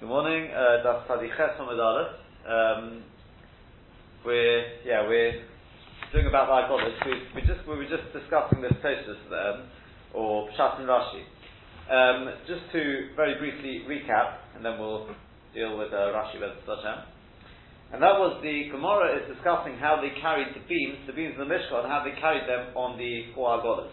Good morning. Uh, Daf Tzadiches Um We're yeah we're doing about the Igolis. We, we just we were just discussing this Tosfos um, or Pshat and Rashi. Um, just to very briefly recap, and then we'll deal with uh, Rashi with Hashem. And that was the Gemara is discussing how they carried the beams, the beams of the Mishkan, how they carried them on the four Agolas.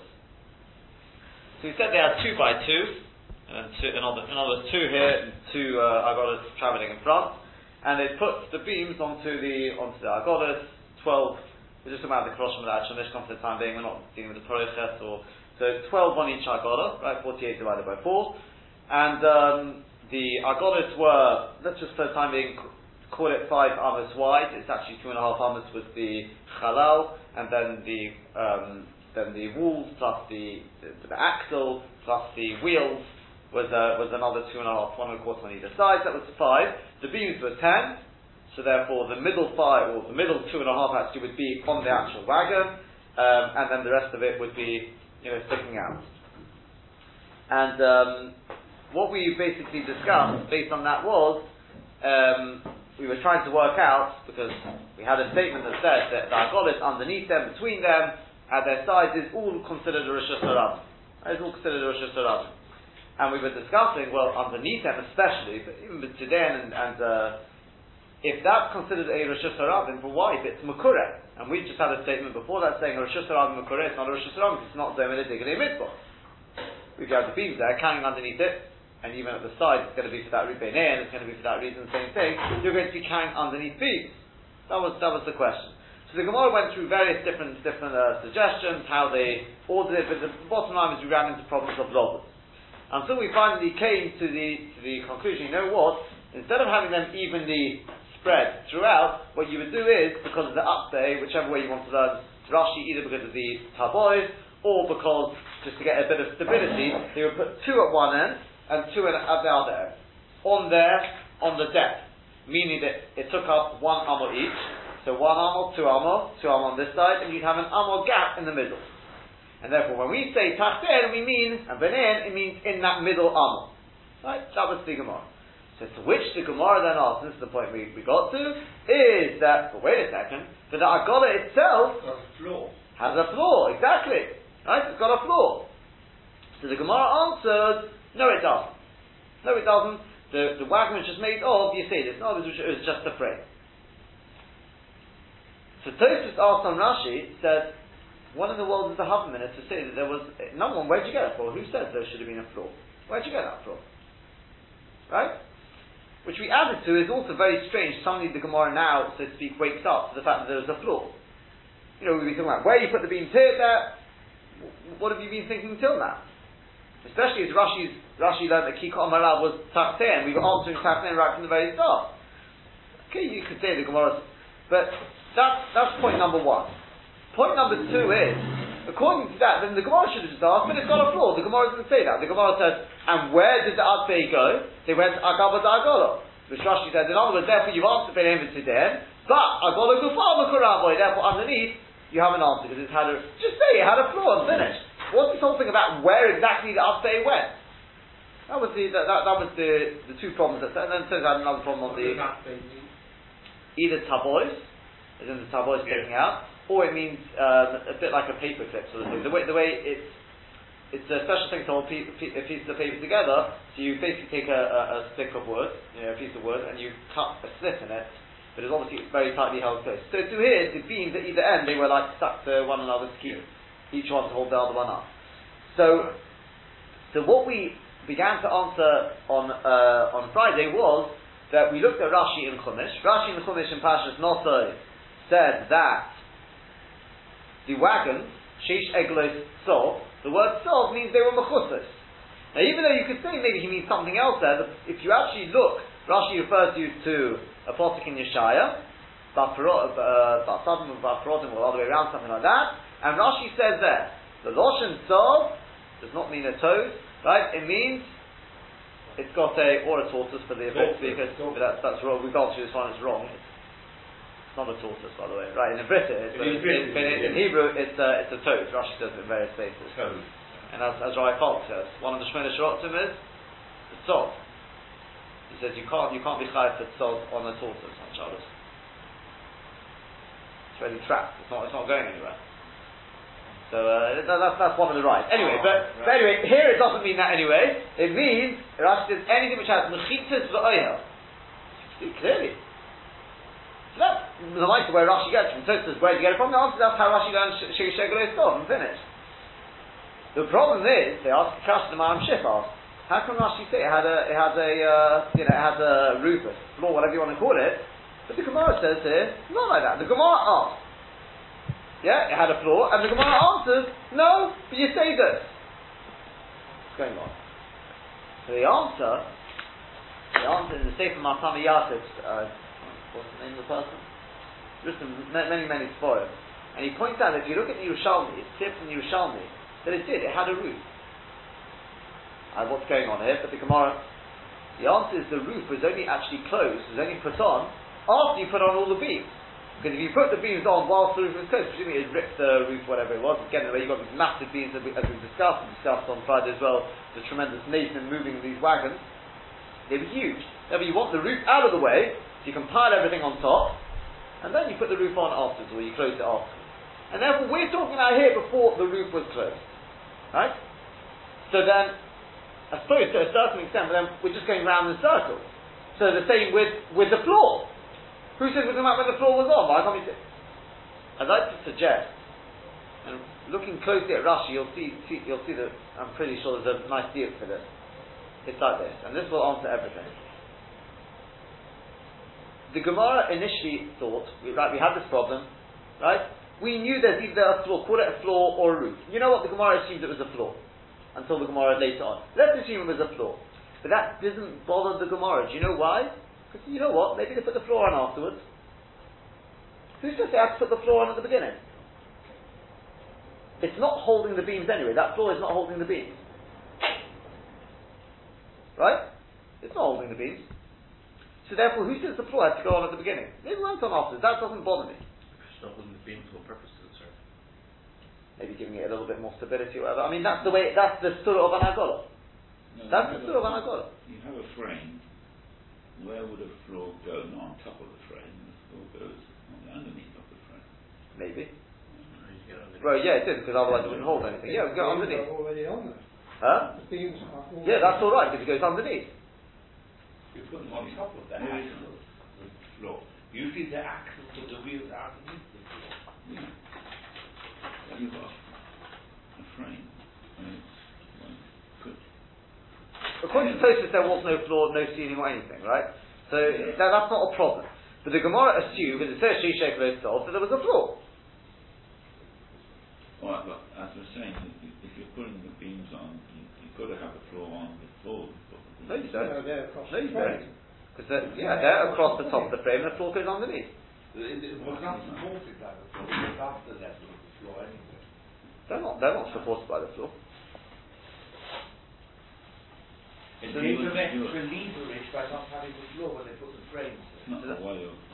So we said they had two by two, and two, in, other, in other words, two here, and two uh, Agolas travelling in front, and they put the beams onto the onto the Agolas, twelve. We're just about the of the actual Mishkan for the time being. We're not dealing with the Proches or so. Twelve on each Agola, right? Forty-eight divided by four, and um, the Agolas were let's just for the time being call it five amos wide. It's actually two and a half amos with the Chalal, and then the um, then the walls plus the, the, the axle plus the wheels was uh, was another two and a half, one and a quarter on either side. That was five. The beams were ten. So therefore, the middle five or the middle two and a half actually would be on the actual wagon, um, and then the rest of it would be you know sticking out. And um, what we basically discussed based on that was um, we were trying to work out because we had a statement that said that the agolis underneath them, between them, at their sides is all considered a Reshus Harabim. It's all considered a Reshus Harabim. And we were discussing, well, underneath them especially, but even today and, and uh, if that's considered a Reshus Harabim, for why? If it's Makure. And we just had a statement before that saying Reshus Harabim and Makure, it's not a Reshus Harabim, it's not Zomele Digre Mitzvah. Have got the beams there, carrying underneath it, and even at the side, it's going to be for that Rubene, and it's going to be for that reason, same thing, you're going to be carrying underneath beams. That was, that was the question. So the Gemara went through various different different uh, suggestions, how they ordered it, but the bottom line is we ran into problems of logos until we finally came to the, to the conclusion, you know what? Instead of having them evenly spread throughout, what you would do is, because of the upday, whichever way you want to learn Rashi, either because of the taboy, or because, just to get a bit of stability, they would put two at one end, and two at, the other end. On there, on the depth. Meaning that it took up one amor each, so one amor, two amor, two amor on this side, and you'd have an amor gap in the middle. And therefore, when we say tachter, we mean, and benin, it means in that middle amor. Right? That was the Gemara. So to which the Gemara then asks, this is the point we, we got to, is that, but wait a second, the Agoda itself has a floor. Has a floor, exactly. Right? It's got a floor. So the Gemara answered, no it doesn't. No it doesn't. The, the wagon was just made of, you see this, no, it was, just a frame. So Tosfos asked on Rashi, said, what in the world is the Havamina to say that there was number one? Where'd you get that for? Who says there should have been a floor? Where'd you get that from? Right? Which we added to is also very strange. Suddenly the Gemara now, so to speak, wakes up to the fact that there was a floor. You know, we've been talking about where you put the beams here, there. What have you been thinking until now? Especially as Rashi's, Rashi learned that Kiko Amarav was Tachter, and we were answering Tachter right from the very start. Okay, you could say the Gemara, but that's point number one. Point number two is, according to that, then the Gemara should have just asked, but it's got a flaw. The Gemara doesn't say that. The Gemara says, and where did the Adbei go? They went to Agaba Agolo. Which Rashi says, in other words, therefore you've answered Benem Today, but Agolo Gufar Makuraboy, therefore underneath, you haven't answered because it's had a, just say it had a flaw and finished. What's this whole thing about where exactly the Adbei went? That was the, that, that, that was the, the two problems that, and then says I had another problem on the, either tabois, as in the tabois yeah. taking out, or it means um, a bit like a paper clip sort of thing. The way, the way it's it's a special thing to hold pe- pe- pieces of paper together. So you basically take a, a, a, stick of wood, you know, a piece of wood, and you cut a slit in it. But it's obviously very tightly held close. So to here, the beams at either end, they were like stuck to one another to keep each one to hold the other one up. So, so what we began to answer on uh, on Friday was that we looked at Rashi in Chumash. Rashi in Chumash in Pashas Noso said that the wagons, Sheish Eglos Sov, the word Sov means they were Mechusos. Now, even though you could say maybe he means something else there, but if you actually look, Rashi refers you to a Posik in Yeshaya, Basadim uh, Bafarodim, or all the way around, something like that, and Rashi says there, the Loshen Sov does not mean a toad, right? It means it's got a or a tortoise for the event speakers. But that's that's wrong. We've gone through this one. It's wrong. It's not a tortoise, by the way. Right, in Hebrew, it's, in, in, in, in, Hebrew, it's, uh, it's a toad. Rashi says it in various places.. And as, as Rai Falk says, one of the Shemona Sheratzim is the tzov. He says you can't you can't be chayav for sold on a tortoise on Shabbos. It's already trapped. It's not it's not going anywhere. So uh, that, that's, that's one of the rights. Anyway, but, but anyway, here it doesn't mean that anyway. It means Rashi says anything which has mechitas v'oyel. See clearly. That's the light where Rashi gets from. So says where do you get it from? The answer that's how Rashi learns Shiggy Shegel is and finished. The problem is they ask the Maram Shif asked, how can Rashi say it had a it has a uh, you know it has a roof, a floor, whatever you want to call it? But the Gemara says here not like that. The Gemara asks. Yeah, it had a flaw, and the Gemara answers, no, but you say this. What's going on? So the answer, the answer in the Sefer Matami Yasif, uh, what's the name of the person? Written many, many spoils. And he points out that if you look at the Yerushalmi, it's tips in the Yerushalmi, that it did, it had a roof. And what's going on here? But the Gemara, the answer is the roof was only actually closed, was only put on after you put on all the beams. Because if you put the beams on whilst the roof was closed, presumably it ripped the roof, whatever it was. Again, you've got these massive beams, as, we, have discussed, we discussed on Friday as well, the tremendous Nathan moving these wagons. They were huge. Therefore, you want the roof out of the way, so you can pile everything on top, and then you put the roof on afterwards, or you close it afterwards. And therefore, we're talking about here before the roof was closed. Right? So then, I suppose to a certain extent, but then we're just going round in circles. So the same with, with the floor. Who says we're talking about when the floor was on? Why can't we say? I'd like to suggest, and looking closely at Rashi, you'll see, see, you'll see that I'm pretty sure there's a nice deal for this. It's like this, and this will answer everything. The Gemara initially thought, right, we had this problem, right? We knew there's either a floor, call it a floor or a roof. You know what? The Gemara assumed it was a floor until the Gemara later on. Let's assume it was a floor. But that doesn't bother the Gemara. Do you know why? Because you know what? Maybe they put the floor on afterwards. Who's to say I have to put the floor on at the beginning? It's not holding the beams anyway. That floor is not holding the beams. Right? It's not holding the beams. So therefore, who says the floor had to go on at the beginning? Maybe went on afterwards. That doesn't bother me. It's not holding the beams for purpose does it serve? Maybe giving it a little bit more stability or whatever. I mean, that's the way, that's the sort of an agola. No, that's the sort of an agola. You have a frame where would a floor go? Not on top of the frame. The floor goes on the underneath of the frame. Maybe. Well, yeah, it did because otherwise it wouldn't hold anything. Yeah, it would go underneath. already on there. Huh? The beams are already Yeah, that's all right because it goes underneath. You put them on top of the axle of the floor. Usually the axles of the wheels are underneath the floor. Yeah. Then you've got a frame. And it's well, good. According to Tosfos, there was no floor, no ceiling, or anything, right? So that, that's not a problem. But the Gemara assumed, because it says Shishek itself, that there was a floor. All right, but as I was saying, if, if you're putting the beams on, you, you've got to have the floor on before you the No, you don't. they're across No, the you frame. don't. Because yeah, they're across the top of the frame, and the floor goes underneath. It not supported by the floor, it after the level of the floor anyway. They're not. They're not supported by the floor. It So gave you- them extra leverage by not having the floor when they put the frames It's not a way of. Um,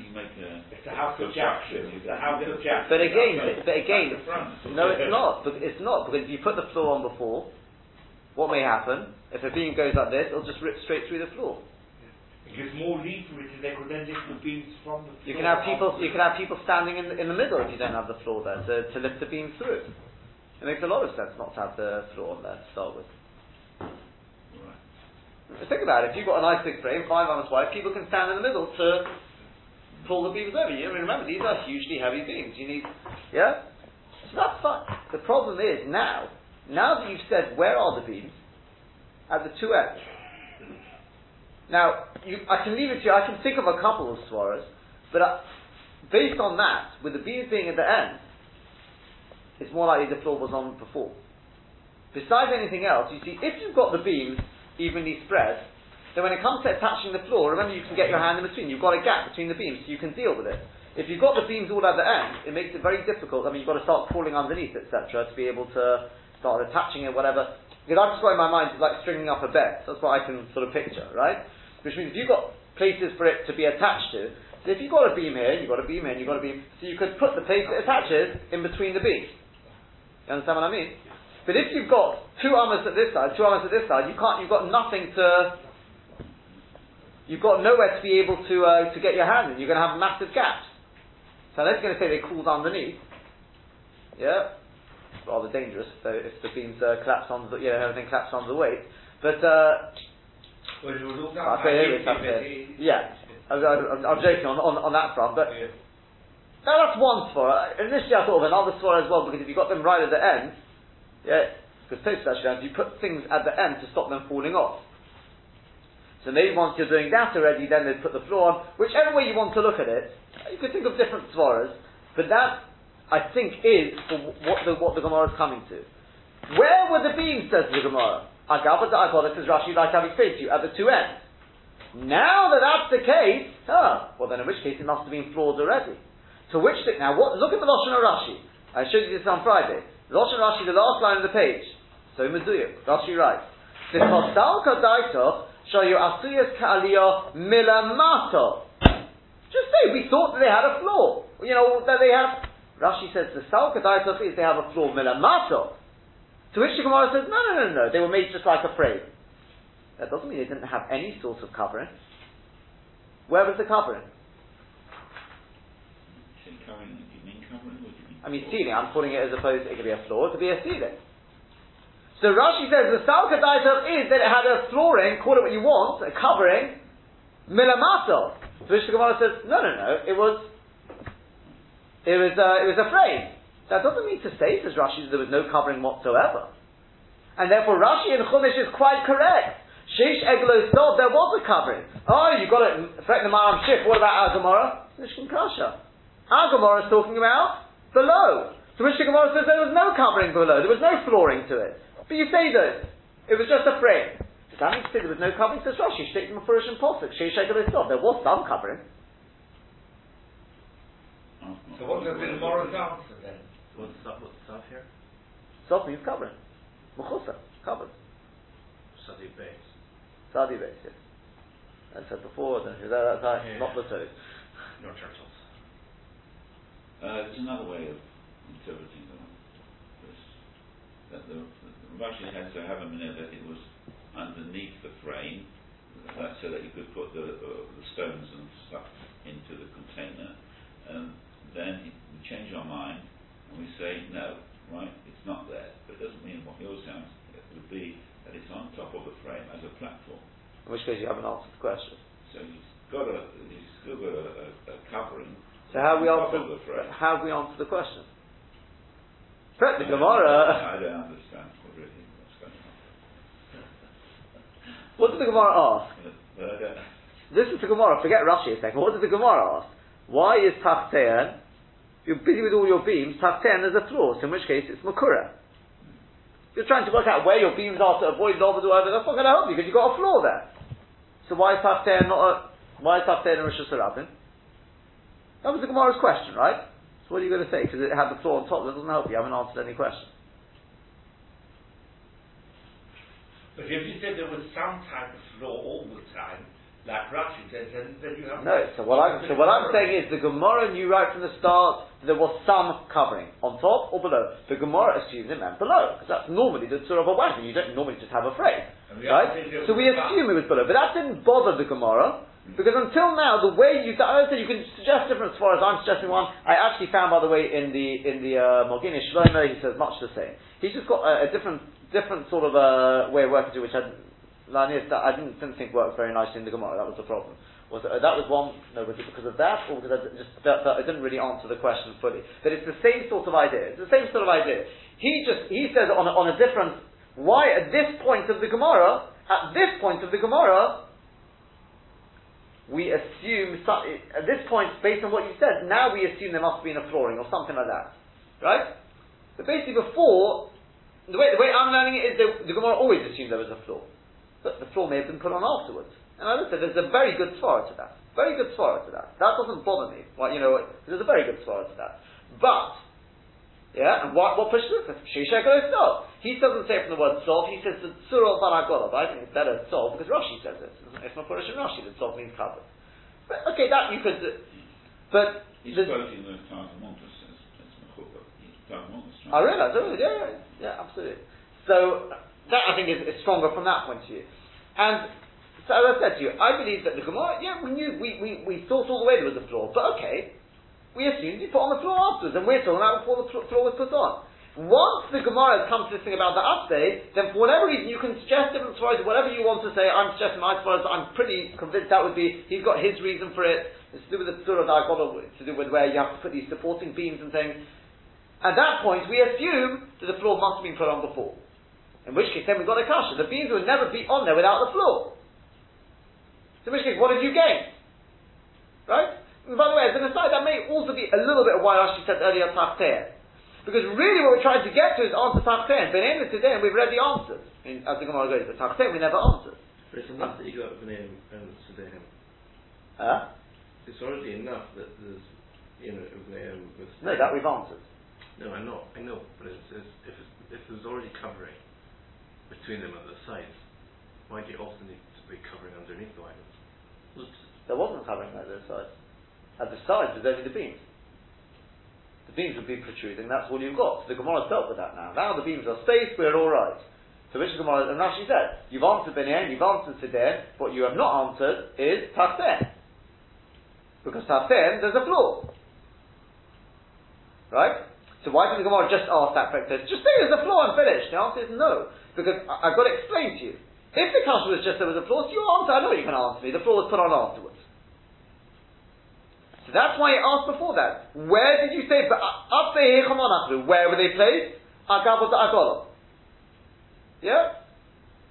you make a. It's a house of Jackson. It's a house of Jackson. But again, Okay. but again, Back to front. no, it's not. But it's not because if you put the floor on before, what may happen if a beam goes like this? It'll just rip straight through the floor. It gives more leverage and they could then lift the beams from the floor. You can have people. You can have people standing in the, in the middle if you don't have the floor there to, to lift the beam through. It makes a lot of sense not to have the floor on there to start with. Think about it. If you've got a nice big frame, five on wide, people can stand in the middle to pull the beams over. You I mean, remember, these are hugely heavy beams. You need, yeah. So that's fine. The problem is now, now that you've said where are the beams, at the two ends. Now, you, I can leave it to you. I can think of a couple of swaras, but uh, based on that, with the beams being at the end, it's more likely the floor was on before. Besides anything else, you see, if you've got the beams evenly spread, then when it comes to attaching the floor, remember you can get your hand in between. You've got a gap between the beams, so you can deal with it. If you've got the beams all at the end, it makes it very difficult. I mean, you've got to start crawling underneath, etc., to be able to start attaching it, whatever. Because I've in my mind is like stringing up a bed. That's what I can sort of picture, right? Which means if you've got places for it to be attached to, so if you've got a beam here, you've got a beam here, and you've got a beam, so you could put the place it attaches in between the beams. You understand what I mean? But if you've got two armors at this side, two armors at this side, you can't. You've got nothing to you've got nowhere to be able to uh, to get your hand in. You're going to have massive gaps. So you're going to say they cooled underneath, yeah, it's rather dangerous if the, if the beams uh, collapse on the, you know, everything collapses on the weight. But uh, Well, it was all I say here it's YouTube, up there. it- Yeah, I was, I was, I'm joking on, on, on that front, but Yeah. now that's one svara. Initially, I thought of another svara as well because if you got them right at the end, yeah, because Tosfos actually you put things at the end to stop them falling off. So maybe once you're doing that already, then they put the floor on. Whichever way you want to look at it, you could think of different svaras, but that I think is what the what the Gemara is coming to. Where were the beams? Says the Gemara. Agava I got it as Rashi like I've explained to you at the two ends. Now that that's the case, huh, well then in which case it must have been flawed already. To which now what, look at the Lashon Rashi. I showed you this on Friday. Lashon Rashi, the last line of the page. So Meduya, Rashi writes, the Kosal Kadaito show you Asuyas Ka'aliyah Milamato. Just say, we thought that they had a flaw. You know, that they have, Rashi says the Sal Kadaito is they have a flaw, Milamato. To which the Gemara says, no, no, no, no, they were made just like a frame. That doesn't mean they didn't have any sort of covering. Where was the covering? Covering, mean covering or do you mean? I mean ceiling. I'm calling it as opposed to it could be a floor, it could be a ceiling. So Rashi says the Salka is that it had a flooring, call it what you want, a covering, milamato. To which Gemara says, no, no, no, it was, it was, uh, it was a frame. That doesn't mean to say, says Rashi, that there was no covering whatsoever. And therefore Rashi in Chumash is quite correct. Sheish Eglo Sod, there was a covering. Oh, you got it, Frek the Maram Shif, what about Gemara? Mishkan Kasha. Gemara is talking about below. To which Gemara says there was no covering below, there was no flooring to it. But you say that it was just a frame. Does that mean to say there was no covering? Says Rashi, Shteit Mefurish and Posuk, Sheish Eglo Sod, there was some covering. So what does the Gemara's answer then? What's up, what's up here? Sod means covering. Mechusa, covered. Sadi base. Sadi base, yes. I said before, that, that's how, Yeah. not the toes. Your turtles. Uh, there's another way of interpreting the, this. That the, the Rashi had to have a minute that it was underneath the frame, that, so that you could put the, uh, the stones and stuff into the container. And then we change our mind and we say, no, right, it's not there. But it doesn't mean what yours sounds it would be that it's on top of the frame as a platform. In which case you haven't answered the question. So you've got a, you've still got a, a, a covering. So how we answered, the frame. how we answered the question? Prep the Gemara. I don't understand what really what's going on. What did the Gemara ask? I Listen to Gemara, forget Rashi a second. What did the Gemara ask? Why is Tachtean, you're busy with all your beams, Tachtean is a so in which case it's Makura. You're trying to work out where your beams are to avoid Lovad or whatever, that's not going to help you because you've got a floor there. So why is Tachtean not a, why is Tachtean a Reshus Harabim? That was the Gemara's question, right? So what are you going to say? Because it had the floor on top, that doesn't help you, you haven't answered any question. But if you said there was some type of flaw all the time, like Rashi said, then, then you have No, so what I'm, so what I'm saying is the Gemara knew right from the start there was some covering on top or below. The Gemara assumed it meant below because that's normally the tzur of a wagon. You don't normally just have a frame, And we have to right? So we assume it was below, but that didn't bother the Gemara because until now the way you I said you can suggest different as far as I'm suggesting one. I actually found by the way in the in the uh, Maginei Shlomo he says much the same. He's just got a, a different different sort of uh, way of working to which I that I didn't, didn't think worked very nicely in the Gemara. That was the problem. Was it, uh, that was one? No, was it because of that, or because I just felt that I didn't really answer the question fully? But it's the same sort of idea. It's the same sort of idea. He just he says on a, on a different. Why at this point of the Gemara? At this point of the Gemara, we assume at this point, based on what you said, now we assume there must be a flooring or something like that, right? But basically, before the way the way I'm learning it is the, the Gemara always assumed there was a floor, but the floor may have been put on afterwards. And as I said, there's a very good svara to that. Very good svara to that. That doesn't bother me. Well, you know, there's a very good svara to that. But yeah, and what, what pushes it? Shisha goes no. He doesn't say it from the word solve, he says the Surah Baragolov. I think it's better solve because Rashi says it. It's not Purish and Rashi that solve means covered. But, okay, that you could. But he's the- quoting the as I realise, yeah, yeah, yeah, absolutely. So that I think is, is stronger from that point of view. And So as I said to you, I believe that the Gemara, yeah, we knew, we, we, we thought all the way there was a floor, but okay, we assumed you put on the floor afterwards, and we're talking about before the floor was put on. Once the Gemara has come to this thing about the update, then for whatever reason you can suggest different stories, whatever you want to say. I'm suggesting my stories. I'm pretty convinced that would be he's got his reason for it. It's to do with the surah that I got to do with where you have to put these supporting beams and things. At that point, we assume that the floor must have been put on before. In which case, then we've got a kasha. The beams would never be on there without the floor. So in which case, what did you gain? Right? And by the way, as an aside, that may also be a little bit of why Rashi said earlier Tachteh. Because really what we're trying to get to is answer Tachteh. And Benin today, and we've read the answers. In, as the Gemara goes, but Tachteh we never answered. But it's enough that you got B'nai and Sedaim. Huh? It's already enough that there's, you know, B'nai with... No, that we've answered. No, I know, I know, but it's, it's, if, it's, if there's already covering between them at the sides, why do you also need to be covering underneath the wagons? There wasn't covering at the sides. At the sides, there's only the beams. The beams would be protruding, that's all you've got. So the Gemara's dealt with that now. Now the beams are safe, we're alright. So which Gemara, and Rashi said, you've answered Benyan, you've answered Sidon, what you have not answered is Tachten. Because Tachten, there's a flaw. Right? So why did the Gemara just ask that fact? Just say there's a flaw and finish. The answer is no. Because I, have got to explain to you. If the question was just there was a flaw, so you answer, I know you can answer me. The flaw was put on afterwards. So that's why I asked before that. Where did you say, the uh, up where were they placed? Yeah?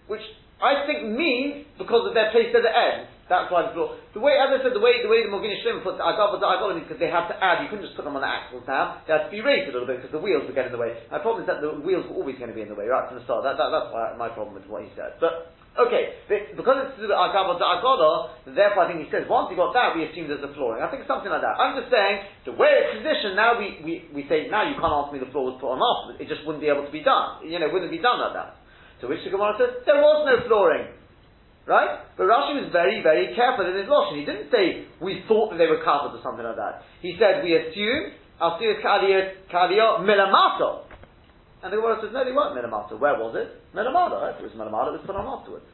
Which I think means because of their place at the end. That's why the floor. The way, as I said, the way the way the Maginei Shlomo puts Agavot Agavot is because they had to add. You couldn't just put them on the axles now. They had to be raised a little bit because the wheels would get in the way. My problem is that the wheels were always going to be in the way right from the start. That, that, that's my problem with what he said. But okay, because it's Agavot Agavot, therefore I think he says once you got that, we assume there's a flooring. I think it's something like that. I'm just saying the way it's positioned now. We, we, we say now you can't ask me the floor was put on afterwards. It just wouldn't be able to be done. You know, it wouldn't be done like that. To which the Gemara says there was no flooring. Right? But Rashi was very, very careful in his lotion. He didn't say, we thought that they were covered or something like that. He said, we assume, Alsiyas Kaliyah Milamato. And the Gemara says, no, they weren't Milamato. Where was it? Milamata. Right? It was Milamata, it was put on afterwards.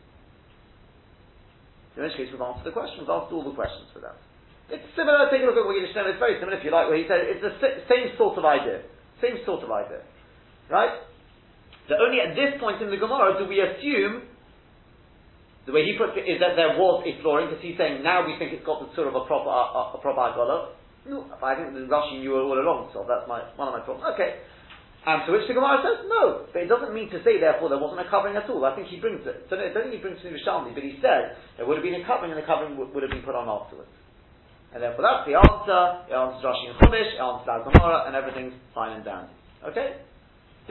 In which case, we've answered the question. We've answered all the questions for that. It's similar, take a look at what Yiddish It's very similar, if you like, where he said, it's the same sort of idea. Same sort of idea. Right? So only at this point in the Gemara do we assume the way he puts it is that there was a flooring, because he's saying now we think it's got the sort of a proper a, a proper agala. No, I think the Rashi knew all along, so that's my one of my problems. Okay. And to which the Gemara says, no, but it doesn't mean to say therefore there wasn't a covering at all. I think he brings it. So I don't think he brings it to Yerushalmi, but he said there would have been a covering and the covering would, would have been put on afterwards. And therefore that's the answer. It answers Rashi and Chumash, it answers Gemara, and everything's fine and dandy. Okay?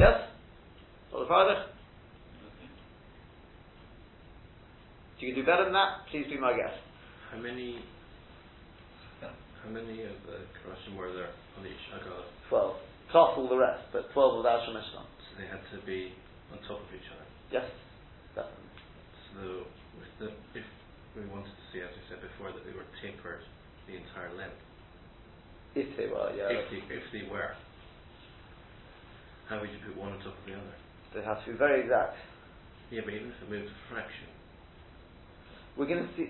Yes? Well, the Friday? If you can do better than that, please be my guest. How many, how many of the Karashim were there on each Agala? Twelve. Plus all the rest, but twelve without Shemishlan. So they had to be on top of each other? Yes, definitely. So the, if we wanted to see, as we said before, that they were tapered the entire length. If they were, yeah. If they, if they were. How would you put one on top of the other? They have to be very exact. Yeah, but even if it moved a fraction, we're going to see.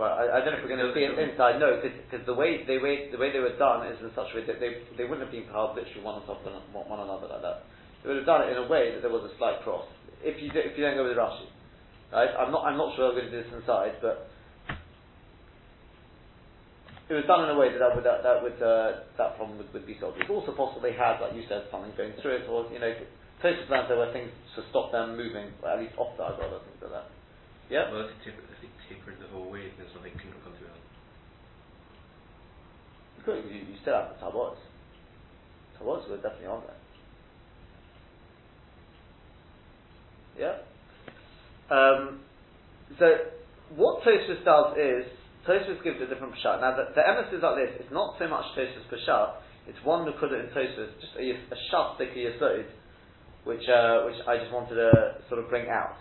Well, I, I don't know if we're going to see it inside. No, because the way they way the way they were done is in such a way that they they wouldn't have been piled literally one on top of one another like that. They would have done it in a way that there was a slight cross. If you do, if you don't go with Rashi, right? I'm not I'm not sure I'm going to do this inside, but it was done in a way that that would that, that would uh, that problem would, would be solved. It's also possible they had, like you said, something going through it, or you know, Tosfos plans there were things to stop them moving, at least off the or things like that. Yeah. Well, tapered the whole way, then something couldn't come through. You could. You, you still have the tabos. Tabos were definitely on there. Yeah. Um, so what Tosfos does is Tosfos gives a different pshat. Now the, the emes is like this. It's not so much Tosfos pshat. It's one nukuda in Tosfos, just a, a shat sticky yisod, which uh, which I just wanted to sort of bring out.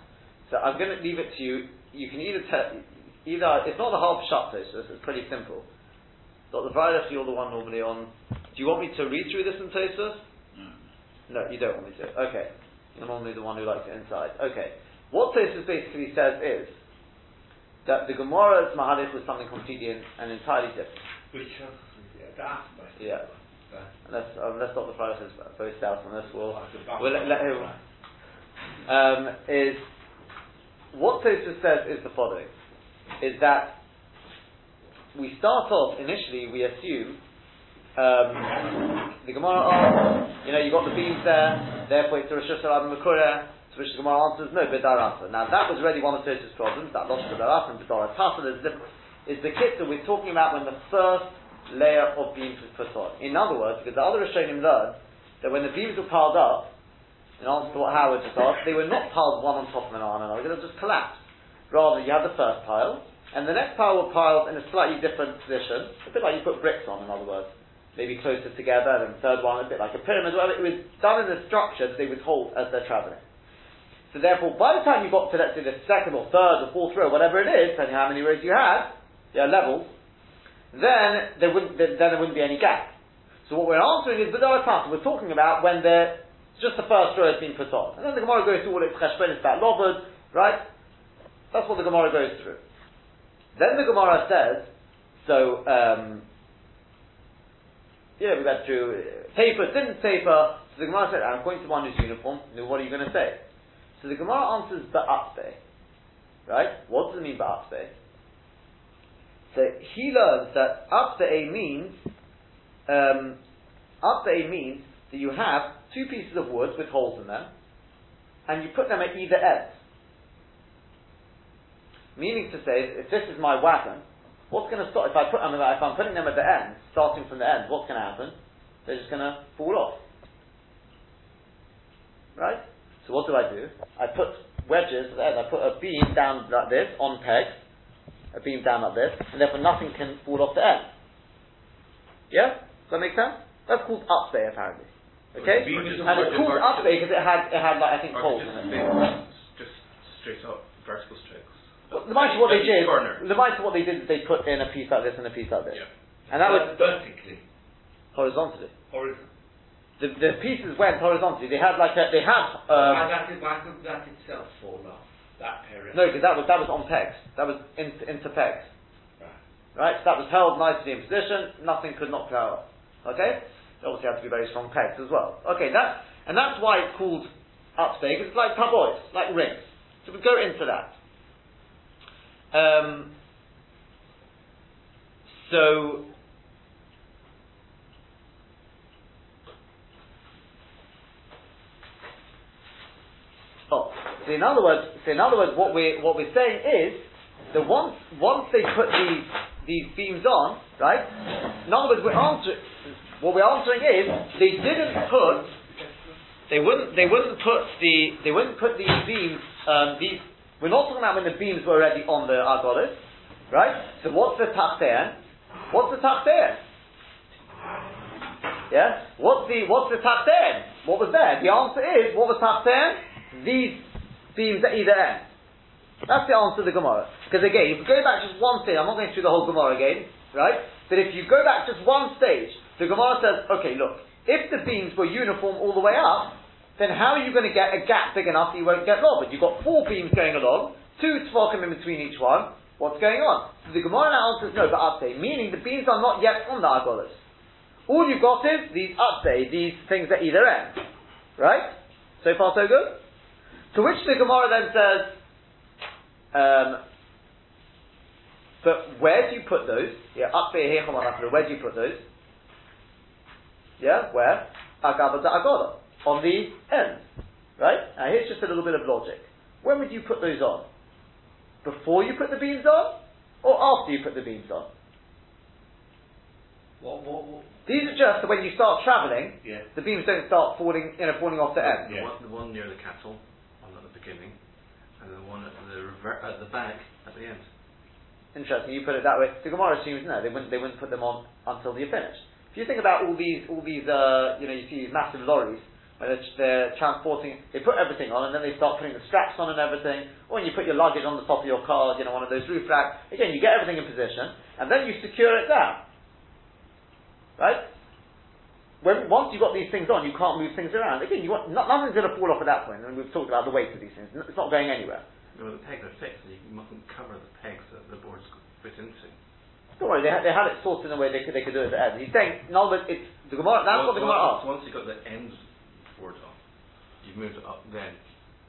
So I'm going to leave it to you. You can either tell, either it's not the half shut so it's pretty simple. But the Vaydash, you're the one normally on. Do you want me to read through this in Tosfos? No, you don't want me to. Okay, you're normally the one who likes it inside. Okay, what Tosfos basically says is that the Gemara's Mahalich was something completely and, and entirely different. Which, uh, yeah, that's my. Yeah. Unless, unless Dr. Fry says both doubts on this, we'll, like we'll let, let him. Um, is what Tosfos says is the following: is that we start off initially, we assume um, the Gemara asks, you know, you got the beams there, therefore it's a Reshus Harabim Makura. To which the Gemara answers, no, B'darasa. Now that was really one of Tosfos' problems. That lost B'darasa and B'darasa. There's a difference. Is the kit that we're talking about when the first layer of beams was put on. In other words, because the other Rishonim learned that when the beams were piled up, in answer to what Howard just asked, they were not piled one on top of another, they just collapsed. Rather, you had the first pile, and the next pile were piled in a slightly different position, a bit like you put bricks on, in other words. Maybe closer together, and the third one a bit like a pyramid, whatever. It was done in a structure that they would hold as they're travelling. So therefore, by the time you got to, let's say, the second or third or fourth row, whatever it is, depending how many rows you had, yeah, levels, then there wouldn't then there wouldn't be any gap. So what we're answering is B'dar Tata. We're talking about when the just the first row has been put on. And then the Gemara goes through all its cheshbonis about lovud, right? That's what the Gemara goes through. Then the Gemara says, so, um, yeah, we went through paper, didn't paper. So the Gemara said, I'm going to one who's uniform. No, what are you going to say? So the Gemara answers ba'atbe. Right? What does it mean ba'atbe? So he learns that a means um, means that you have two pieces of wood with holes in them, and you put them at either end. Meaning to say, if this is my wagon, what's going to stop? If I put them, if I'm putting them at the end, starting from the end, what's going to happen? They're just going to fall off, right? So what do I do? I put wedges at the end. I put a beam down like this on pegs, a beam down like this, and therefore nothing can fall off the end. Yeah, does that make sense? That's called upstay apparently. Okay, beam is and it's called upstay because it had it had like I think Or holes just, in it. just straight up vertical strokes. Well, the mice, what they did, corner. the mice, what they did is they put in a piece like this and a piece like this, Yeah. and that was vertically, horizontally. horizontal. The, the pieces went horizontally. They had like a, they had why um, that, why could that itself fall off? That area. no, because that was that was on pegs. That was in, into pegs. Right. Right? So that was held nicely in position, nothing could knock that out. Okay? Obviously had to be very strong pegs as well. Okay, that, and that's why it's called because it's like tabois, like rings. So we go into that. Um, so, oh, so in other words, so in other words, what we're, what we're saying is, that once, once they put these, these beams on, right? In other words, we're answering, what we're answering is, they didn't put, they wouldn't, they wouldn't put the, they wouldn't put these beams, um, these, we're not talking about when the beams were already on the argolis, right? So what's the tachtean? What's the tachtean? Yeah? What's the, what's the tachtean? What was there? The answer is, what was tachtean? These beams at either end. That's the answer to the Gemara. Because again, if you go back just one stage, I'm not going through the whole Gemara again, right? But if you go back just one stage, the Gemara says, okay, look, if the beams were uniform all the way up, then how are you going to get a gap big enough that you won't get lobbered? You've got four beams going along, two tvokim in between each one. What's going on? So the Gemara now answers no, but update, meaning the beams are not yet on the argolas. All you've got is these update, these things at either end. Right? So far so good? To which the Gemara then says, um, but where do you put those? Yeah, up there, here, where do you put those? Yeah, where? Agabada agoda. On the ends. Right? Now here's just a little bit of logic. When would you put those on? Before you put the beams on? Or after you put the beams on? What, what, what? These are just when you start travelling, Yeah. the beams don't start falling, you know, falling off the end. The, one, the one near the cattle, one at the beginning, and the one at the rever- at the back at the end. Interesting, you put it that way. The Gemara assumes no, they wouldn't, they wouldn't put them on until you're finished. If you think about all these, all these, uh, you know, you see these massive lorries where they're, they're transporting, they put everything on and then they start putting the straps on and everything. Or when you put your luggage on the top of your car, you know, one of those roof racks. Again, you get everything in position and then you secure it down. Right? When, once you've got these things on, you can't move things around. Again, you want, not, nothing's going to fall off at that point. And we've talked about the weight of these things. It's not going anywhere. You the pegs are fixed, so you mustn't cover the pegs that the boards fit into. Don't worry, they had, they had it sorted in a way they could, they could do it at the end. He's saying, no, but it's, the Gemara, that's what the Gemara once, asked. once you've got the ends boards on, you've moved it up then.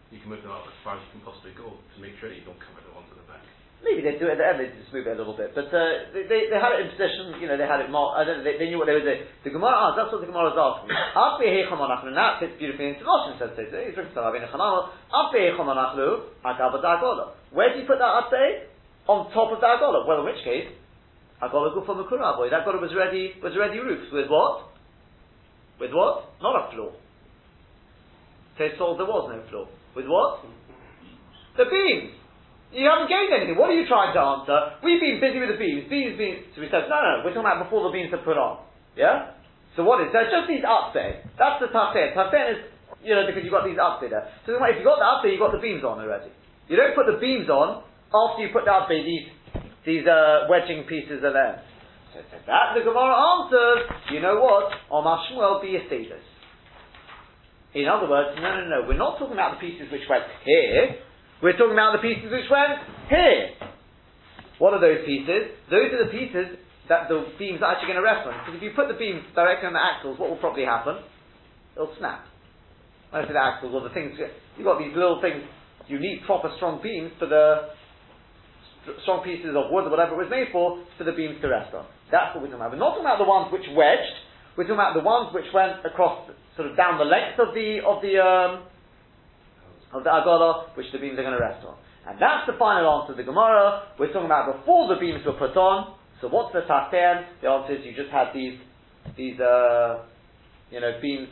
You can move them up as far as you can possibly go to make sure that you don't cover the ones at the back. Maybe they do it at the end, they just move it a little bit. But uh, they, they, they had it in position, you know, they had it more, I don't know, they, they knew what they were doing. The Gemara asked, that's what the Gemara is asking. After Hecham Anachlu, and that fits beautifully into Rosh says so. He's written to Rabbi Nechanano, After Hecham Anachlu, Agaba Dagola. Where do you put that update? On top of the Agola. Well, in which case, Agola Gufa Makura boy. That Agola was ready, was ready roofs. With what? With what? Not a floor. They told there was no floor. With what? The beams. You haven't gained anything. What are you trying to answer? We've been busy with the beams. Beams, beams. So we said, no, no. We're talking about before the beams are put on. Yeah? So what is? There's just these up there. That's the tafsir. Tafsir is, you know, because you've got these up there. So if you've got the up there, you've got the beams on already. You don't put the beams on after you put the up there, these, these uh, wedging pieces are there. So says that the Gemara answers, you know what? Omar Shmuel be a status. In other words, no, no, no, we're not talking about the pieces which went here. We're talking about the pieces which went here. What are those pieces? Those are the pieces that the beams are actually going to rest on. Because if you put the beams directly on the axles, what will probably happen? It'll snap. When I say the axles, or the things, you've got these little things, you need proper strong beams for the strong pieces of wood or whatever it was made for, for the beams to rest on. That's what we're talking about. We're not talking about the ones which wedged, we're talking about the ones which went across, sort of down the length of the, of the, um, of the agola, which the beams are going to rest on. And that's the final answer of the Gemara. We're talking about before the beams were put on. So what's the taten? The answer is you just had these, these, uh, you know, beams,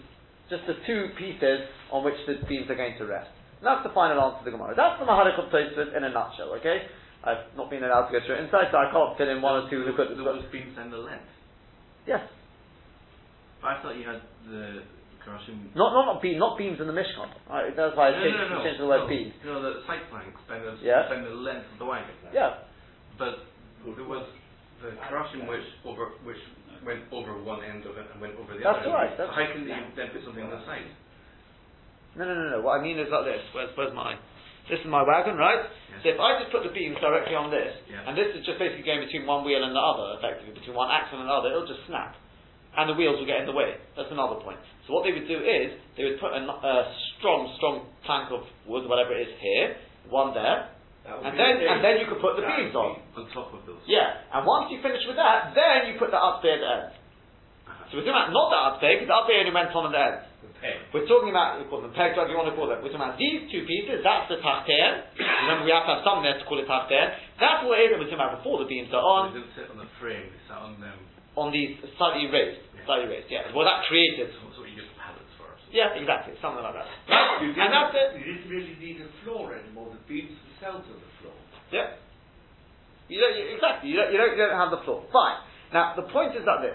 just the two pieces on which the beams are going to rest. And that's the final answer of the Gemara. That's the Maharik of Tosfos in a nutshell, okay? I've not been allowed to go through inside, so I can't fit in one or two There look at was- there was beams and the length. Yes. But I thought you had the Karashim. Not, not, not, beam, not beams in the Mishkan. Right, that's why I no, changed, no, no, changed the word no. beams. You know, the side planks bend the, Yeah. the length of the wagon. Yeah. But there was the Karashim which over which went over one end of it and went over the That's other. right, So that's how can you then put something on the side? No, no, no, no. What I mean is like this. Where's, where's my? This is my wagon, right? Yes. So if I just put the beams directly on this, Yeah. and this is just basically going between one wheel and the other, effectively between one axle and another, it'll just snap, and the wheels will get in the way. That's another point. So what they would do is they would put a, a strong, strong plank of wood, whatever it is, here, one there, and then the and then you could put the beams on. On top of those. Yeah, and once you finish with that, then you put the up there end. So we're talking about not the up there, because the up there only went on at the end. The peg. We're talking about, we call them pegs, whatever you want to call them. We're talking about these two pieces, that's the tachter. Remember, we have to have something there to call it tachter. That's what it is that we're talking about before the beams are on, They didn't sit on the frame, they sat on them. on these slightly raised. Yeah. Slightly raised, yeah. Well, that created. That's what you use pallets for. So Yeah, exactly, something like that. And that's it. you didn't really need a floor anymore. The beams themselves are the floor. Yeah. You don't, you, exactly, you don't, you, don't, you don't have the floor. Fine. Now, the point is that this.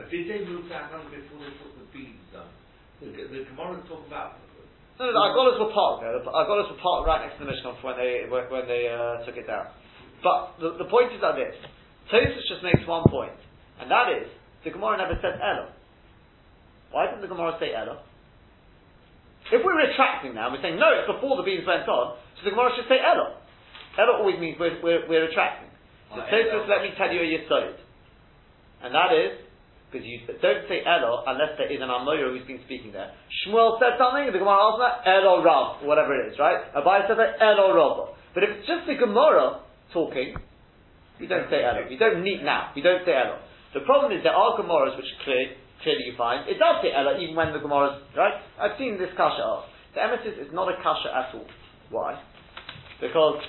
But did they move that on before they put the beams on? The, the Gemara talk about No, no, the Agolas were parked there. The Agolas were parked right next to the Mishkan when they when, they uh, took it down. But the, the point is that this. Tosfos just makes one point, and that is the Gemara never said Elo. Why didn't the Gemara say Elo? If we're retracting now, we're saying no, it's before the beams went on, so the Gemara should say Elo. Elo always means we're, we're, we're retracting. So Tosfos, let me tell you a Yisod. And that is, because you don't say Elo unless there is an Amoyer who's been speaking there. Shmuel said something, the Gemara asks that, Elo Rav, whatever it is, right? Abai said that, Elo Rav. But if it's just the Gemara talking, you don't say Elo. You don't need now. You don't say Elo. The problem is there are Gemaras which clear, clearly you find, it does say Elo even when the Gemaras, right? I've seen this Kasha asked. The emesis is not a Kasha at all. Why? Because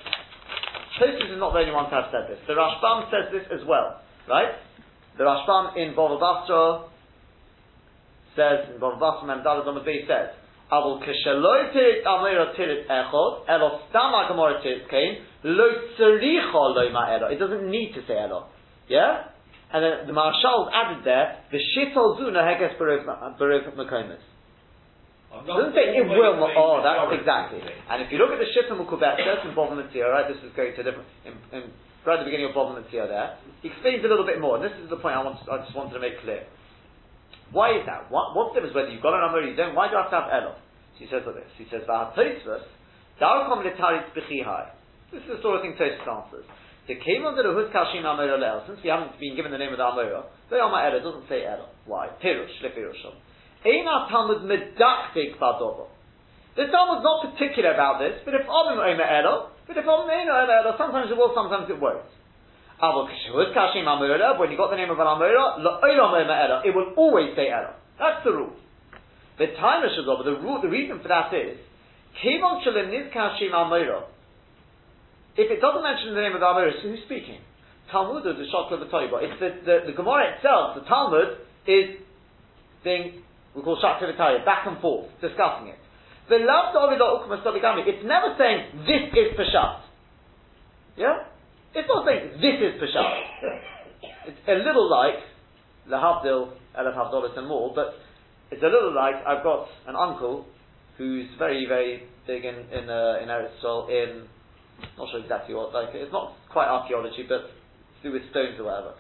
Tosfos is not the only one to have said this. The Rashbam says this as well, right? The Rashbam in Bava Basra says, in Bava Basra, Memdalad on the base says, Avol kesheloi tirit amira tirit echod, elo stam agamora tirit kain, lo tzaricha lo elo. It doesn't need to say elo. Yeah? And then the Maharshal added there, the shitol zuna heges berov It doesn't say it will. saying Oh, that's exactly. And if you look at the Shita Mekubetzes, says in Bob Metzia, right? This is going to different. In, in, right at the beginning of Bob Metzia, there, he explains a little bit more. And this is the point I want. I just wanted to make clear. Why is that? What, what's the difference whether you've got an number or you don't? Why do you have to have Elo? He says like this. He says V'hatosvus Darkom letaritz b'chihai. This is the sort of thing Tosfos answers. The came under the Huskashim Amora Le'el, since we haven't been given the name of the Amora, the Yama Ela doesn't say Ela. Why? Pirush, Lefirushim. Eina Talmud medaktik badobo. The Talmud's not particular about this, but if Omim Omer Ela, but if Omim Omer Ela, sometimes it will, sometimes it won't. When you got the name of an Amora, it will always say Ela. That's the rule. The time of the rule, the reason for that is, Kevon Shalim Nizkashim Amora, if it doesn't mention the name of the Amoris, who's speaking? Talmud or the Shokla V'Toiba? It's the, the, the Gemara itself, the Talmud, is being, we call Shakla V'Toiba, back and forth, discussing it. It's never saying, this is Peshat. Yeah? It's not saying, this is Peshat. it's a little like, Lahavdil, Elef Havdolis and more, but it's a little like, I've got an uncle who's very, very big in, in, uh, in in not sure exactly what, like, it's not quite archaeology, but to do with stones or whatever.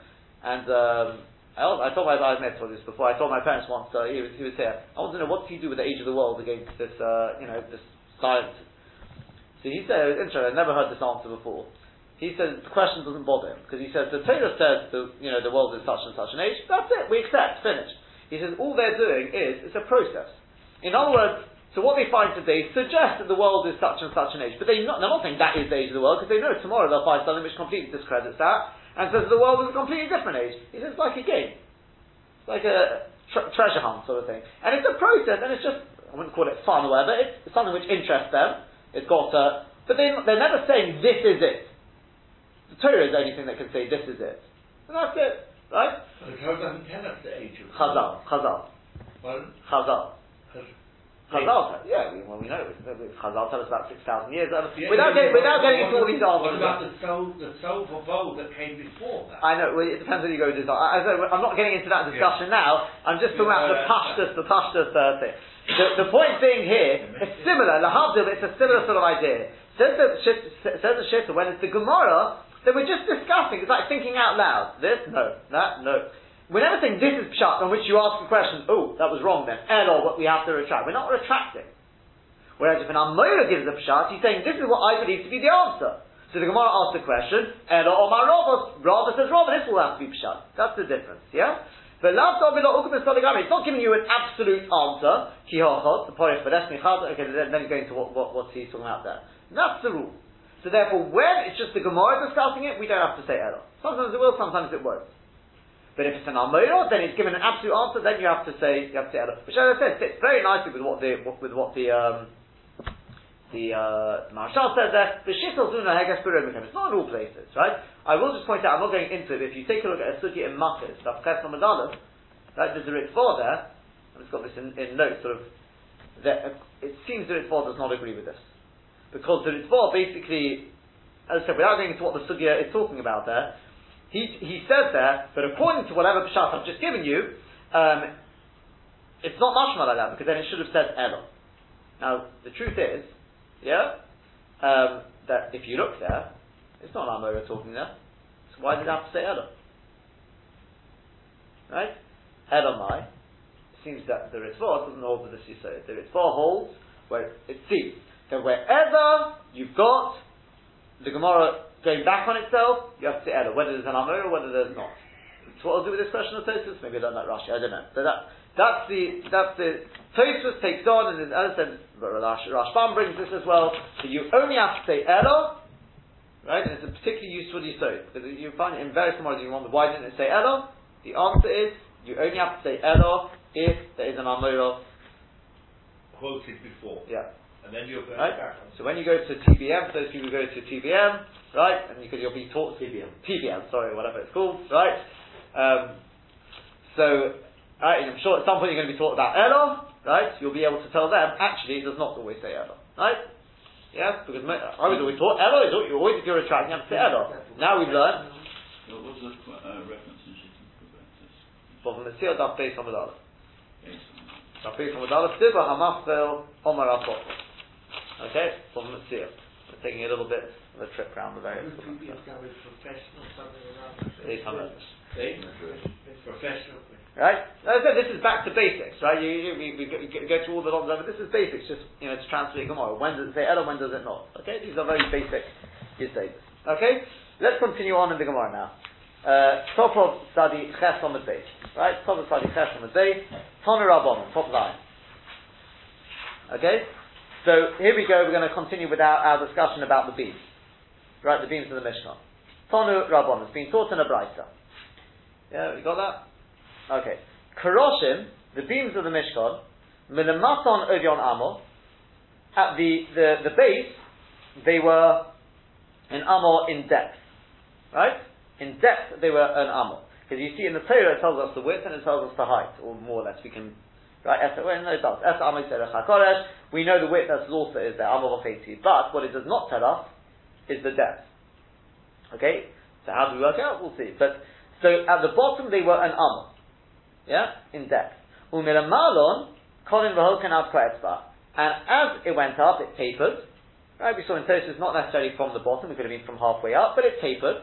And um, I, I told my, I've met told this before, I told my parents once, uh, he, was, he was here, I want to know what do you do with the age of the world against this, uh, you know, this science. So he said, interesting, I've never heard this answer before. He said the question doesn't bother him, because he says the Torah says the, you know, the world is such and such an age, that's it, we accept, finish. He says all they're doing is, it's a process. In other words, so what they find today suggests that the world is such and such an age, but they not, they're not saying that is the age of the world because they know tomorrow they'll find something which completely discredits that and says the world is a completely different age. He says it's like a game, it's like a tre- treasure hunt sort of thing, and it's a process, and it's just I wouldn't call it fun or whatever. It's, it's something which interests them. It's got, uh, but they, they're never saying this is it. The Torah is the only thing that can say this is it, and that's it, right? The Torah doesn't tell us the age of. Chazal, Chazal, Well, Chazal. Chazal, yeah, we, well, we know. Chazal tell us about six thousand years. Um, Yeah, without yeah, getting, without getting into all these answers. about the soul, the soul for bowl that came before that? I know. Well, it depends where you go with this. I, I'm not getting into that discussion now. I'm just talking Yeah, about the yeah, pashtus, the pashtus uh, thing. The, the point being here, it's similar. Lahavdil, it's a similar sort of idea. Says the says the shitta when it's the Gemara, then we're just discussing. It's like thinking out loud. This, no, that, no. We're never saying this is pshat on which you ask a question. Oh, that was wrong then. Elo, what we have to retract. We're not retracting. Whereas if an Amoira gives a pshat, he's saying this is what I believe to be the answer. So the Gemara asks the question, Elo or Marovos, Rava says Rava, this will have to be pshat. That's the difference, yeah? But last it's not giving you an absolute answer. Kihochot, the porich, but that's Okay, then, he's going to what, what, what's he talking about there. That's the rule. So therefore, when it's just the Gemara discussing it, we don't have to say Elo. Sometimes it will, sometimes it won't. But if it's an Amora, then it's given an absolute answer, then you have to say, you have to say Elo. Which as I said, fits very nicely with what the, with what the, um, the uh, Maharshal says there, the It's not in all places, right? I will just point out, I'm not going into it, if you take a look at a Suki in Makkah, that's Ches Namadalem, right, there's a Ritva there, I've just got this in, in notes, sort of, that, uh, it seems the Ritva does not agree with this. Because the Ritva basically, as I said, without going into what the Sugya is talking about there, he, he says there that according to whatever Peshat I've just given you, um, it's not mashma like that because then it should have said Elo. Now the truth is, yeah, um, that if you look there, it's not Amora talking there. So why did it have to say Elo? Right? Elamai. It seems that the Ritva doesn't hold with this you say. The Ritva holds where it seems that wherever you've got the Gemara going back on itself, you have to say Elo, whether there's an Amor or whether there's not. So what I'll do with this question of Tosfos, maybe I don't like Rashi, I don't know. So that, that's the, that's the, Tosfos takes on, and as I said, Rash, Rashbam brings this as well, so you only have to say Elo, right, and it's a particularly useful yisod, because you find it in various commodities, you wonder, why didn't it say Elo? The answer is, you only have to say Elo if there is an Amor, Quoted before. yeah. And then you're going Right? back So when you go to TBM, those people go to TBM, right, and you could, you'll be taught TBM. TBM, sorry, whatever it's called, right? Um, so, right, I'm sure at some point you're going to be taught about Elo, right? You'll be able to tell them, actually, it does not always say Elo, right? Yeah, because mo- I was always taught Elo is you always if you're retracting, you have to say Elo. Now we've learned What was the uh, reference in Shita Mekubetzes? from the Seal Daf Beis Hamadallah. Yes. Daf Beis Hamadallah, Siva Hamafel Omar Apot. Okay, from the Seal. taking a little bit of a trip around the various. Would you be established professional, something like that? They come up. Eh? Professional. Right? As I said, this is back to basics, right? You, you, we, we go, go through all the long but this is basics, just, you know, to translate Gemara. When does it say Ella, when does it not? Okay? These are very basic Yisaidis. Okay? Let's continue on in the Gemara now. Uh, top of study Ches on the base. Right? Top of study Ches on the base. Tonu Rabbanon, top line. Okay? So here we go, we're going to continue with our, our discussion about the beams. Right, the beams of the Mishnah. Tonu Rabbanon, it's been taught in a Brisa. Yeah, you got that? Okay. Karoshim, the beams of the Mishkan, Milamaton Ovion Amor, at the, the, the base, they were an Amor in depth. Right? In depth, they were an Amor. Because you see in the Torah, it tells us the width and it tells us the height, or more or less. We can, right? No, it does. We know the width that's also is there, But what it does not tell us is the depth. Okay? So how do we work out? We'll see. But, so at the bottom, they were an Amor yeah, in depth. Umiramalon, Colin Vahokan Ad And as it went up, it tapered. Right, we saw in Tosfos not necessarily from the bottom, it could have been from halfway up, but it tapered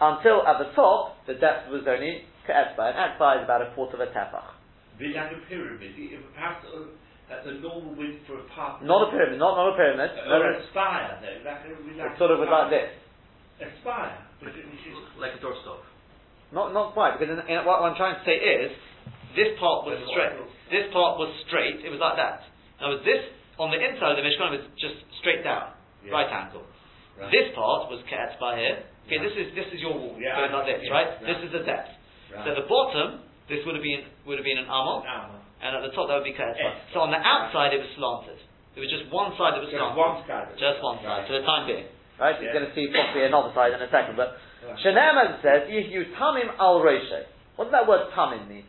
until at the top the depth was only Ka'etzba, and Etzba is about a quarter of a tefach. Be pyramid, perhaps uh, at the normal width for a path. Not a pyramid, not, not a pyramid. Uh, no, or a spire, though. Like, a- like It sort of was like this. A spire. But it was Like a doorstop. Not, not quite, because in, in, what I'm trying to say is, this part was Then straight. This part was straight. It was like that. Now, this on the inside of the Mishkan was just straight down, Yeah. right angle. Right. This part was kept by here. Okay, Yeah. this is this is your wall. Yeah, goes like this, yeah, right? right. This is the depth. Right. So the bottom, this would have been would have been an amol, Armour. and at the top that would be kept. Yes. So on the outside it was slanted. It was just one side that was Just slanted. one side. Just one side Right. for the time being. Right? You're going to see possibly another side in a second, but Right. Shenem, as says, you tamim al roshe. What does that word tamim mean?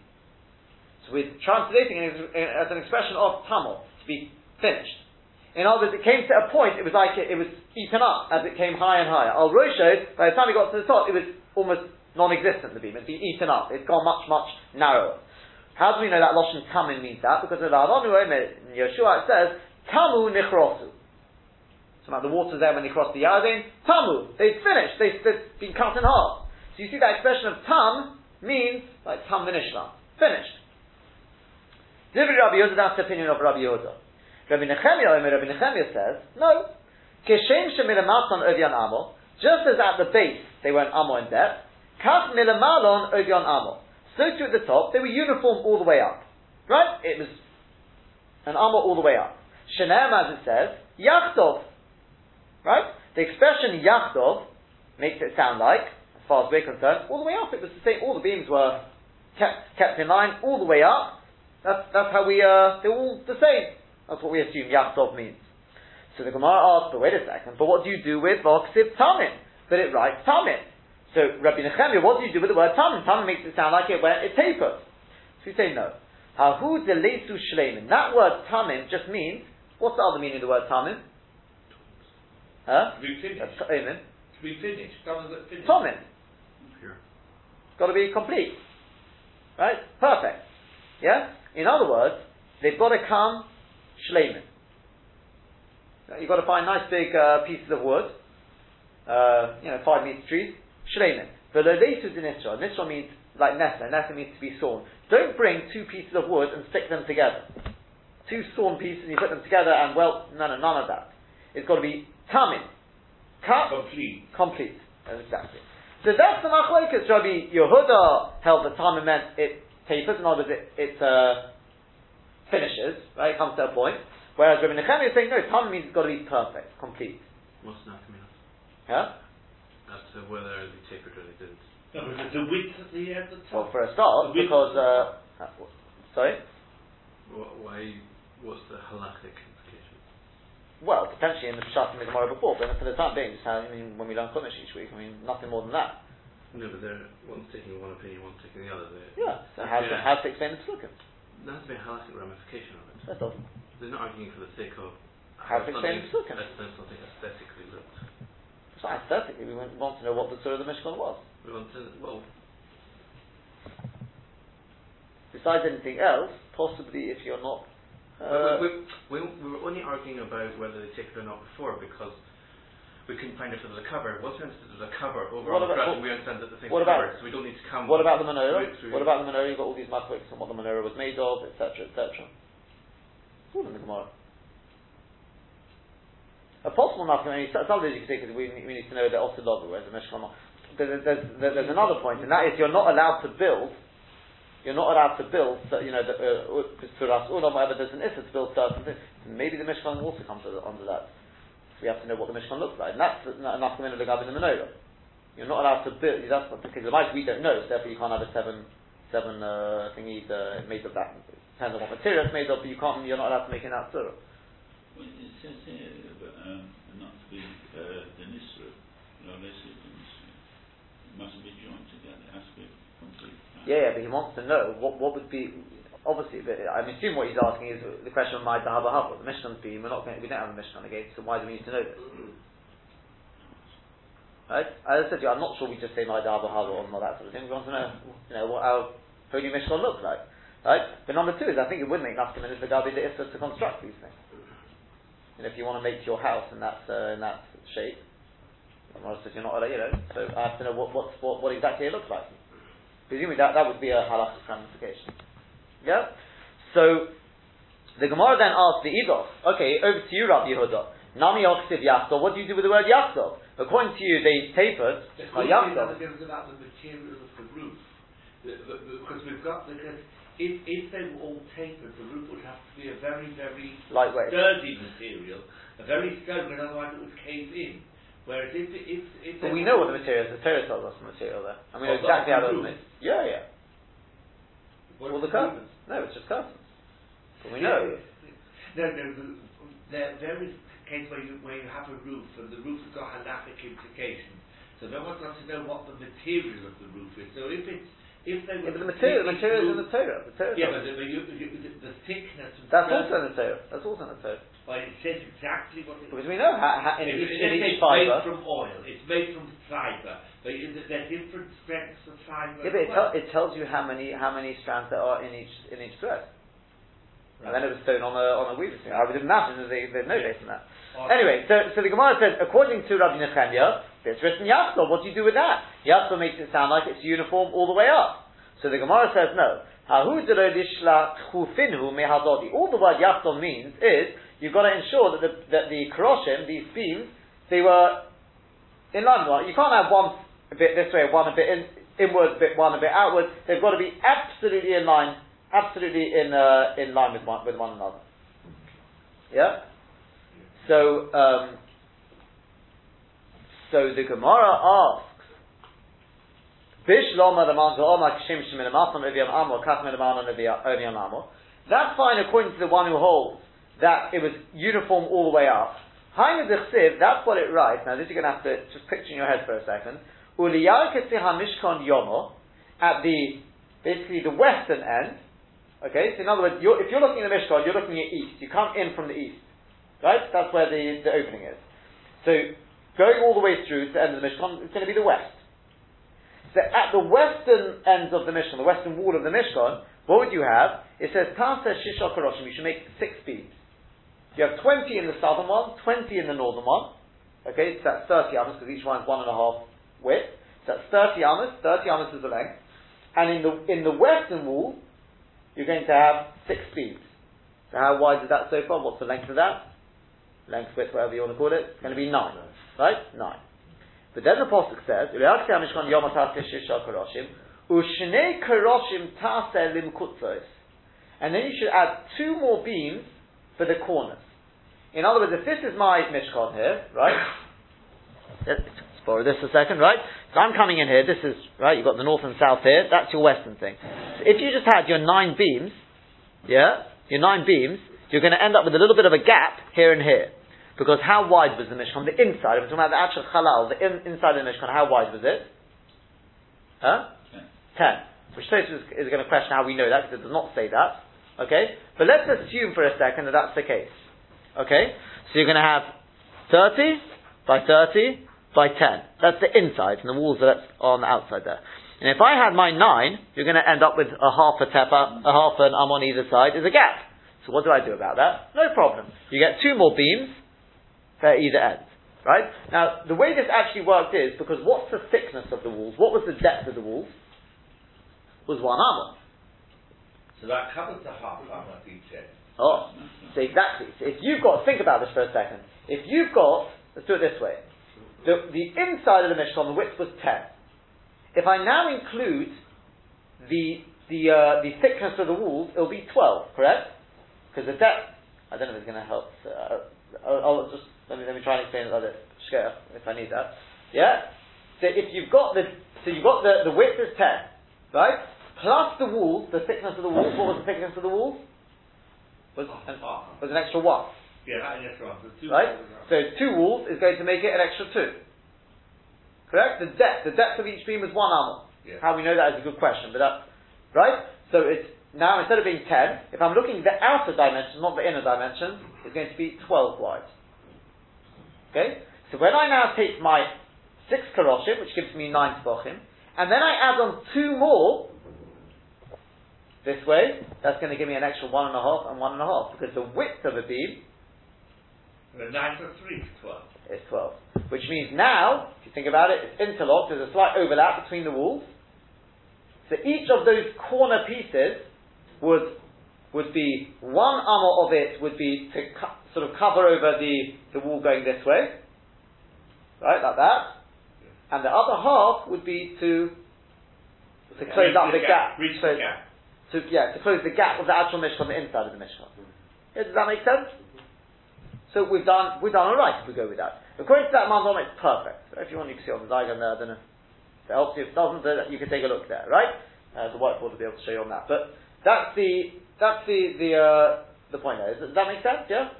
So we're translating it as, as an expression of tamil, to be finished. In other words, it came to a point, it was like it, it was eaten up as it came higher and higher. Al roshe, by the time it got to the top, it was almost non-existent, the beam. It's been eaten up. It's gone much, much narrower. How do we know that Lashon Tamim means that? Because in Aronu in Yeshua it says, Tamu nichrosu. So like the water's there when they crossed the Yarden. Tamu, they've finished, they've, they've been cut in half. So you see that expression of tam means like tam vinishlam, finished. Divri Rabbi Yehuda, that's the opinion of Rabbi Yehuda. Rabbi Nechemia, Rabbi Nechemia says, no. Keshem shemilamaton ovyan amo, just as at the base they an amo in depth, kach milamalon ovyan amo. So too at the top, they were uniform all the way up. Right? It was an amo all the way up. Shenem, as it says, yachtov. Right? The expression yachtov makes it sound like, as far as we're concerned, all the way up. It was the same, all the beams were kept, kept in line all the way up. That's, that's how we, uh, they're all the same. That's what we assume yachtov means. So the Gemara asks, but wait a second, but what do you do with Voksiv Tamim? But it writes Tamim. So Rabbi Nechemia, what do you do with the word Tamim? Tamim makes it sound like it went, it tapered. So we say no. Hahu delesu shleimin. That word Tamim just means, what's the other meaning of the word Tamim? Huh? To be finished. That's To be finished. Finished. Tamim. Here. It's got to be complete. Right? Perfect. Yeah? In other words, they've got to come shleimin. You've got to find nice big uh, pieces of wood, uh, you know, five meter trees, shleimin. But ledesu dinisra, nisra means like nessa, nessa means to be sawn. Don't bring two pieces of wood and stick them together. Two sawn pieces and you put them together and well, no, no, none of that. It's got to be tamin. Cut, Complete. complete. Exactly. So that's the machlokas. Rabbi Yehuda held that tamin meant it tapers, in other words, it, it uh, finishes, right? It comes to a point. Whereas Rabbi Nechemia is saying, no, tamin means it's got to be perfect, complete. What's up? Yeah? As to whether they tapered or they didn't. No, but the width at the at the Well, for a start, The because, uh, uh, sorry? Wh- Why? What's the halachic implication? Well, potentially in the Pshat and the Gemara before, but for the time being, just how, I mean, when we learn Chumash each week, I mean, nothing more than that. No, but they're one's taking one opinion, one's taking the other. They, Yeah. So how to, Yeah. how to explain the Psukim? There has to be a halachic ramification of it. That doesn't. They're not arguing for the sake of How to explain the Psukim. as- something aesthetically looked. Not aesthetically, we want want to know what the Surah of the Mishkan was. We want to, well, Besides anything else, possibly if you're not. Uh, we, we, we, we were only arguing about whether they tapered or not before because we couldn't find if there was a cover. Understood there a cover over What on the about- Russian, we understand that the thing's what about- so we don't need to come. What about the menorah? What about the menorah? You've got all these mathematics on what the menorah was made of, etc., etc. It's all in the Gemara. A possible mean, some of these you can say because we, we need to know also log whereas the Mishkan. There's, there's, there's, another point, and that is you're not allowed to build. You're not allowed to build, so, you know, the, uh, to us, or whatever. There's an issa to build certain things. Maybe the Mishkan also comes under, that. So we have to know what the Mishkan looks like, and that's enough in the Gabi in the. You're not allowed to build. That's not because the might we don't know. So therefore, you can't have a seven seven uh, thingy uh, made of that. Depends on what material it's made of, but you can't. You're not allowed to make it out surah it says here, but, um, not uh, the Nisra, less than Nisra. It mustn't be joined together. It has to be complete. Yeah, yeah, but he wants to know what what would be. Obviously, but I'm assuming what he's asking is the question of my dahaba haba. The Mishkan's beam. We're not going. We don't have a Mishkan again. So why do we need to know this? Right? As I said to you, I'm not sure we just say my dahaba haba or not that sort of thing. We want to know, you know, what our holy Mishkan looks like. Right? But number two is, I think it would make Nafkamin is the Gabi the Issa to construct these things. And if you want to make your house in that uh, in that shape, says you're not you know. So I have to know what what what, what exactly it looks like. Presumably that, that would be a halachic ramification. Yeah? So the Gemara then asks the Idos, okay, over to you, Rabbi Yehuda. Nami Oksiv Yachsov, what do you do with the word Yachsov? According to you, they tapered The by good thing Yachsov. it was about the material of the roof. The- the- the- Because we've got, because if, if they were all tapered, the roof would have to be a very, very Lightweight. sturdy material, a very sturdy, and otherwise it would cave in. Whereas if, if, if But we know what the material is. The Torah tells us the material there. We know Oh, exactly how the those made. Yeah, yeah. what Well, the curtains. No, it's just curtains. But we Yeah. know. No, no, the- there, there is a case where you, where you have a roof and the roof has got halachic implications. So no one's got to know what the material of the roof is. So if it's, if they Yeah, were but the material, the material is in the Torah. The Torah Yeah, but the, you, you, the, the thickness That's stuff- also in the Torah. That's also in the Torah. Well, it says exactly what it Because we know how, how in, It- each, it- in it's made from oil. It's made from fibre. But you- there are different strengths of fibre. Yeah, but it, well. tell, it tells you how many how many strands there are in each in each thread. And then it was sewn on a on a weaver's thing. I would imagine that they, there's no base in that. Or- Anyway, so, so the Gemara says, according to Rabbi Nechemia, it's written Yachsel. What do you do with that? Yachsel makes it sound like it's uniform all the way up. So the Gemara says no. Hahu chufinhu mehadodi. All the word Yachsel means is you've got to ensure that the that the karoshim, these beams, they were in line. You can't have one a bit this way, one a bit in, inward, bit one a bit outward. They've got to be absolutely in line, absolutely in uh, in line with one with one another. Yeah. So um, so the Gemara asks. Bishloma the man Omar Kishim Shemin Amasam Eviam Amor Kachmin Eviam Amor. That's fine according to the one who holds that it was uniform all the way up. Hainu Dechsiv, that's what it writes. Now this you're going to have to just picture in your head for a second. Uliyarkesi HaMishkon Yomo, at the, basically the western end, okay, so in other words, you're, if you're looking at the Mishkan, you're looking at east. You come in from the east. Right? That's where the, the opening is. So, going all the way through to the end of the Mishkan, it's going to be the west. So at the western ends of the Mishkan, the western wall of the Mishkan, what would you have? It says, Tasa Shisha Karoshim, you should make six beams. You have 20 in the southern one, 20 in the northern one. Okay, so that's 30 amas, because each one is one and a half width. So that's 30 amas, 30 amas is the length. And in the, in the western wall, you're going to have six beams. So how wide is that so far? What's the length of that? Length, width, whatever you want to call it. It's going to be nine. Right? Nine. But then the Pasuk says, "Uleakti HaMishkan Yom HaTaseh Karoshim, Taseh Lim And then you should add two more beams for the corners. In other words, if this is my Mishkan here, right? Borrow this a second, right? So I'm coming in here, this is, right, you've got the north and south here, that's your western thing. So if you just had your nine beams, yeah, your nine beams, you're going to end up with a little bit of a gap here and here. Because how wide was the Mishkan? The inside, if we're talking about the actual halal, the in, inside of the Mishkan, how wide was it? Huh? Ten. Ten. Which Tosfos is, is going to question how we know that, because it does not say that. Okay? But let's assume for a second that that's the case. Okay? So you're going to have 30 by 30 by 10. That's the inside, and the walls are that's on the outside there. And if I had my 9, you're going to end up with a half a tepa, a half an arm on either side, is a gap. So what do I do about that? No problem. You get two more beams at either end. Right? Now, the way this actually worked is, because what's the thickness of the walls? What was the depth of the walls? Was one armor. So that covers the half of each end. Oh, so exactly. So if you've got, think about this for a second. If you've got, let's do it this way. The, the inside of the Mishkan, the width was 10. If I now include the, the, uh, the thickness of the walls, it'll be 12, correct? Because the depth, I don't know if it's going to help. Uh, I'll, I'll just, let me, let me try and explain it like this, if I need that. Yeah? So if you've got the, so you've got the, the width is 10, right? Plus the walls, the thickness of the walls, what was the thickness of the walls? Was, an, was an extra one. Yeah, that is one. So two Right? walls So two walls is going to make it an extra two. Correct? The depth, the depth of each beam is one armor. Yeah. How we know that is a good question, but that's right. So it's now instead of being ten, if I'm looking the outer dimension, not the inner dimension, it's going to be twelve wide. Okay. So when I now take my six karoshim, which gives me nine tefachim, and then I add on two more this way, that's going to give me an extra one and a half and one and a half because the width of a beam The nine for three is twelve. is 12. Which means now, if you think about it, it's interlocked, there's a slight overlap between the walls. So each of those corner pieces would, would be, one armor of it would be to co- sort of cover over the, the wall going this way. Right, like that. And the other half would be to, to close Reach up the gap. Reach So- the gap. to yeah to close the gap of the actual mishkan on the inside of the mishkan. Hmm. Yeah, does that make sense? So we've done we've done all right if we go with that. According to that Manzom, it's perfect. So if you want, you can see on the diagram there. I don't know if it helps you. If it doesn't, you can take a look there, right? Uh, the whiteboard will be able to show you on that. But that's the that's the the uh, the point there. Does that make sense? Yeah.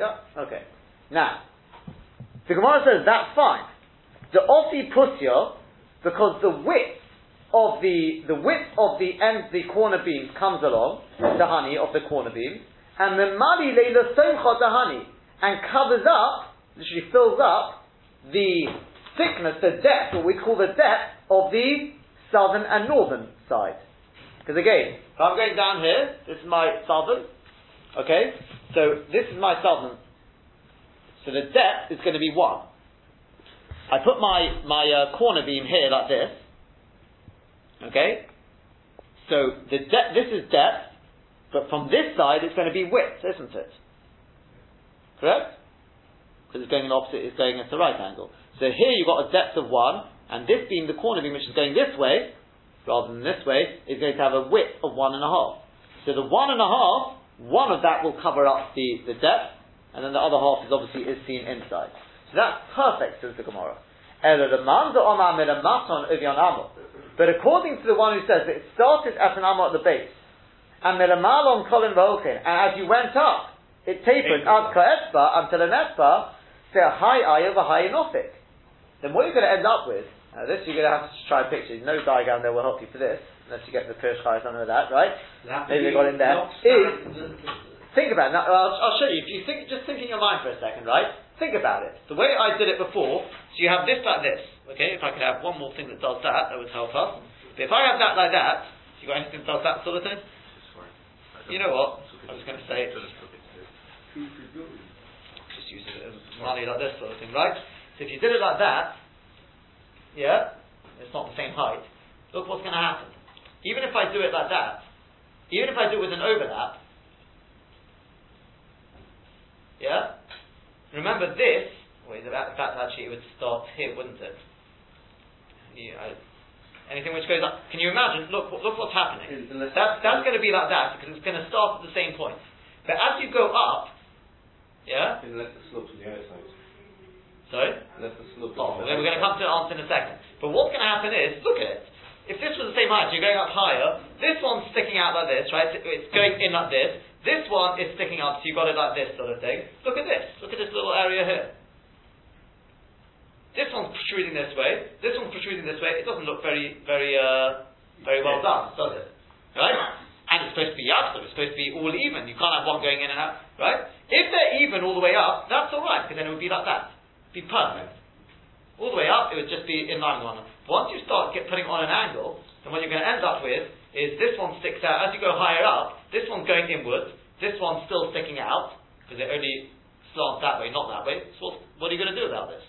Yeah. Okay. Now, the Gemara says that's fine. The osi pusya, because the width of the the width of the end the corner beams comes along the honey of the corner beams, and the mali leila somcha the honey and covers up, literally fills up the thickness, the depth, what we call the depth of the southern and northern side. Because again, if I'm going down here, this is my southern, okay, so this is my southern. So the depth is going to be one. I put my my uh, corner beam here like this. Okay? So the de- this is depth, but from this side it's going to be width, isn't it? Correct? Because it's going in opposite, it's going at the right angle. So here you've got a depth of one, and this beam, the corner beam, which is going this way, rather than this way, is going to have a width of one and a half. So the one and a half, one of that will cover up the, the depth, and then the other half is obviously is seen inside. So that's perfect, says the Gemara. But according to the one who says that it started at an amot at the base, and melamalon kolin v'ochin, and as you went up, it tapered ad ka'etzba until an etzba, say a high eye of a high enophic. Then what you're going to end up with, now this you're going to have to try and picture, no diagram there will help you for this, unless you get the Kirsch or something like that, right? Maybe they got in there. Is, think about it. Now, I'll, I'll show you. If you think, just think in your mind for a second, right? Think about it. The way I did it before, so you have this like this, okay? If I could have one more thing that does that, that would help us. But if I have that like that, you got anything that does that sort of thing? You know what? I was going to say, just use it as money like this sort of thing, right? So if you did it like that, yeah, it's not the same height. Look what's going to happen. Even if I do it like that, even if I do it with an overlap, yeah. Remember this. Wait, in fact, actually, it would start here, wouldn't it? Yeah, I, anything which goes up. Can you imagine? Look, look what's happening. That's that's going to be like that because it's going to start at the same point. But as you go up, yeah. Unless the slope to the outside. Sorry. Unless the slope Oh, well, we're going to come to the answer in a second. But what's going to happen is, look at it. If this was the same height, you're going up higher. This one's sticking out like this, right? It's going in like this. This one is sticking up, so you've got it like this sort of thing. Look at this. Look at this little area here. This one's protruding this way. This one's protruding this way. It doesn't look very, very, uh, very well done, does it? Right? And it's supposed to be yasser. It's supposed to be all even. You can't have one going in and out, right? If they're even all the way up, that's all right, because then it would be like that. It'd Be perfect. All the way up, it would just be in line with one another. Once you start get, putting on an angle, then what you're going to end up with is this one sticks out. As you go higher up, this one's going inwards. This one's still sticking out because it only slants that way, not that way. So what are you going to do about this?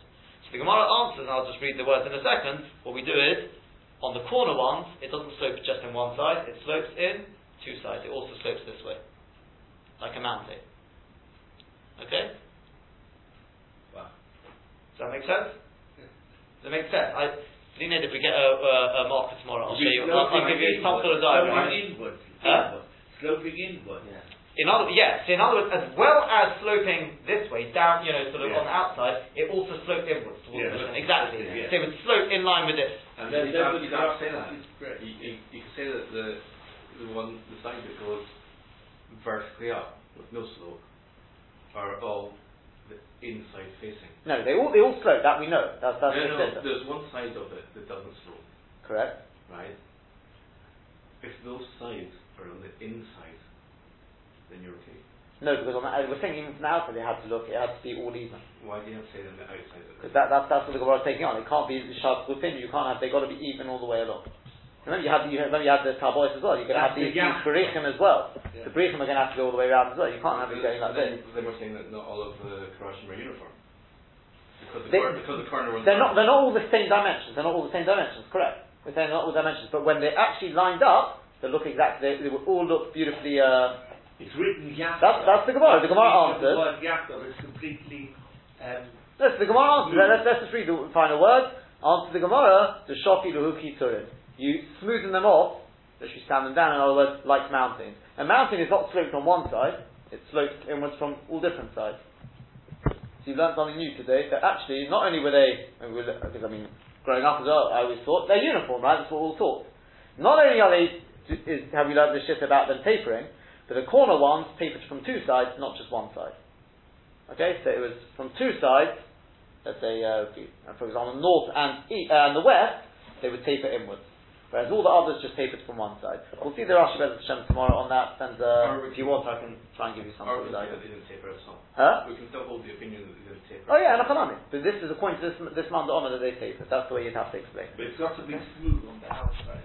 The Gemara answers, and I'll just read the words in a second. What we do is, on the corner ones, it doesn't slope just in one side, it slopes in two sides. It also slopes this way, like a mountain. Okay? Wow. Does that make sense? Does that make sense? I, Lena, if we get a, a, a marker tomorrow, I'll show you. I'll, I'll give you some sort of diagram. Sloping inwards. Huh? Sloping inwards. In other, yes. in other words, as well as sloping this way down, you know, sort of Yeah. on the outside, it also sloped inwards towards Yeah. the Mishnah. Exactly. Yeah. So it would slope in line with this. And Then- you, then can't, you can't say that. it's great. You, you, you can say that the the one the side that goes vertically up with no slope are all the inside facing. No, they all they all slope. That we know. That's that's no, the no, there's one side of it that doesn't slope, Correct. right? If those sides are on the inside, then you're okay. No, because on was saying even from the outside they had to look. It had to be all even. Why do you have to say on the outside? Because it? that, that's what the Gemara is taking on. It can't be sharp within. You can't have. They got to be even all the way along. Remember, you had you remember you had the tabois as well. You're going to have these, the these berichim as well. Yeah. The berichim are going to have to go all the way around as well. You can't have it going like this. then we're saying that not all of the Karashim are uniform. Because the, They- because the corner ones They're not. They're not all the same dimensions. They're not all the same dimensions. Correct. We're saying they're not all dimensions. But when they're actually lined up, they look exactly. They, they will all look beautifully. Uh, It's written Yaakov. That's- that's the Gemara. The Gemara answers. The word Yaakov is completely. Um, let's the Gemara answer. Let's, let's just read the final word. Answer the Gemara. The shofi luhuki turin. You smoothen them off. Literally stand them down. In other words, like mountains. A mountain is not sloped on one side. It slopes inwards from all different sides. So you've learned something new today. That actually, not only were they, I mean, because I mean, growing up as well, I always thought they're uniform, right? That's what we all thought. Not only are they, is, have we learned the shit about them tapering, but the corner ones tapered from two sides, not just one side. Okay, so it was from two sides. Let's say, uh, for example, north and east, uh, and the west, they would taper inwards. Whereas all the others just tapered from one side. We'll see the Rashi Bez Hashem tomorrow on that, and uh, if you want, I can try and give you some sort we of can idea. they didn't taper at all. Huh? We can still hold the opinion that they didn't taper. Oh yeah, and Achanami. But this is according to this this man the honor that they tapered. That's the way you'd have to explain. it. but it's got to be smooth on the outside.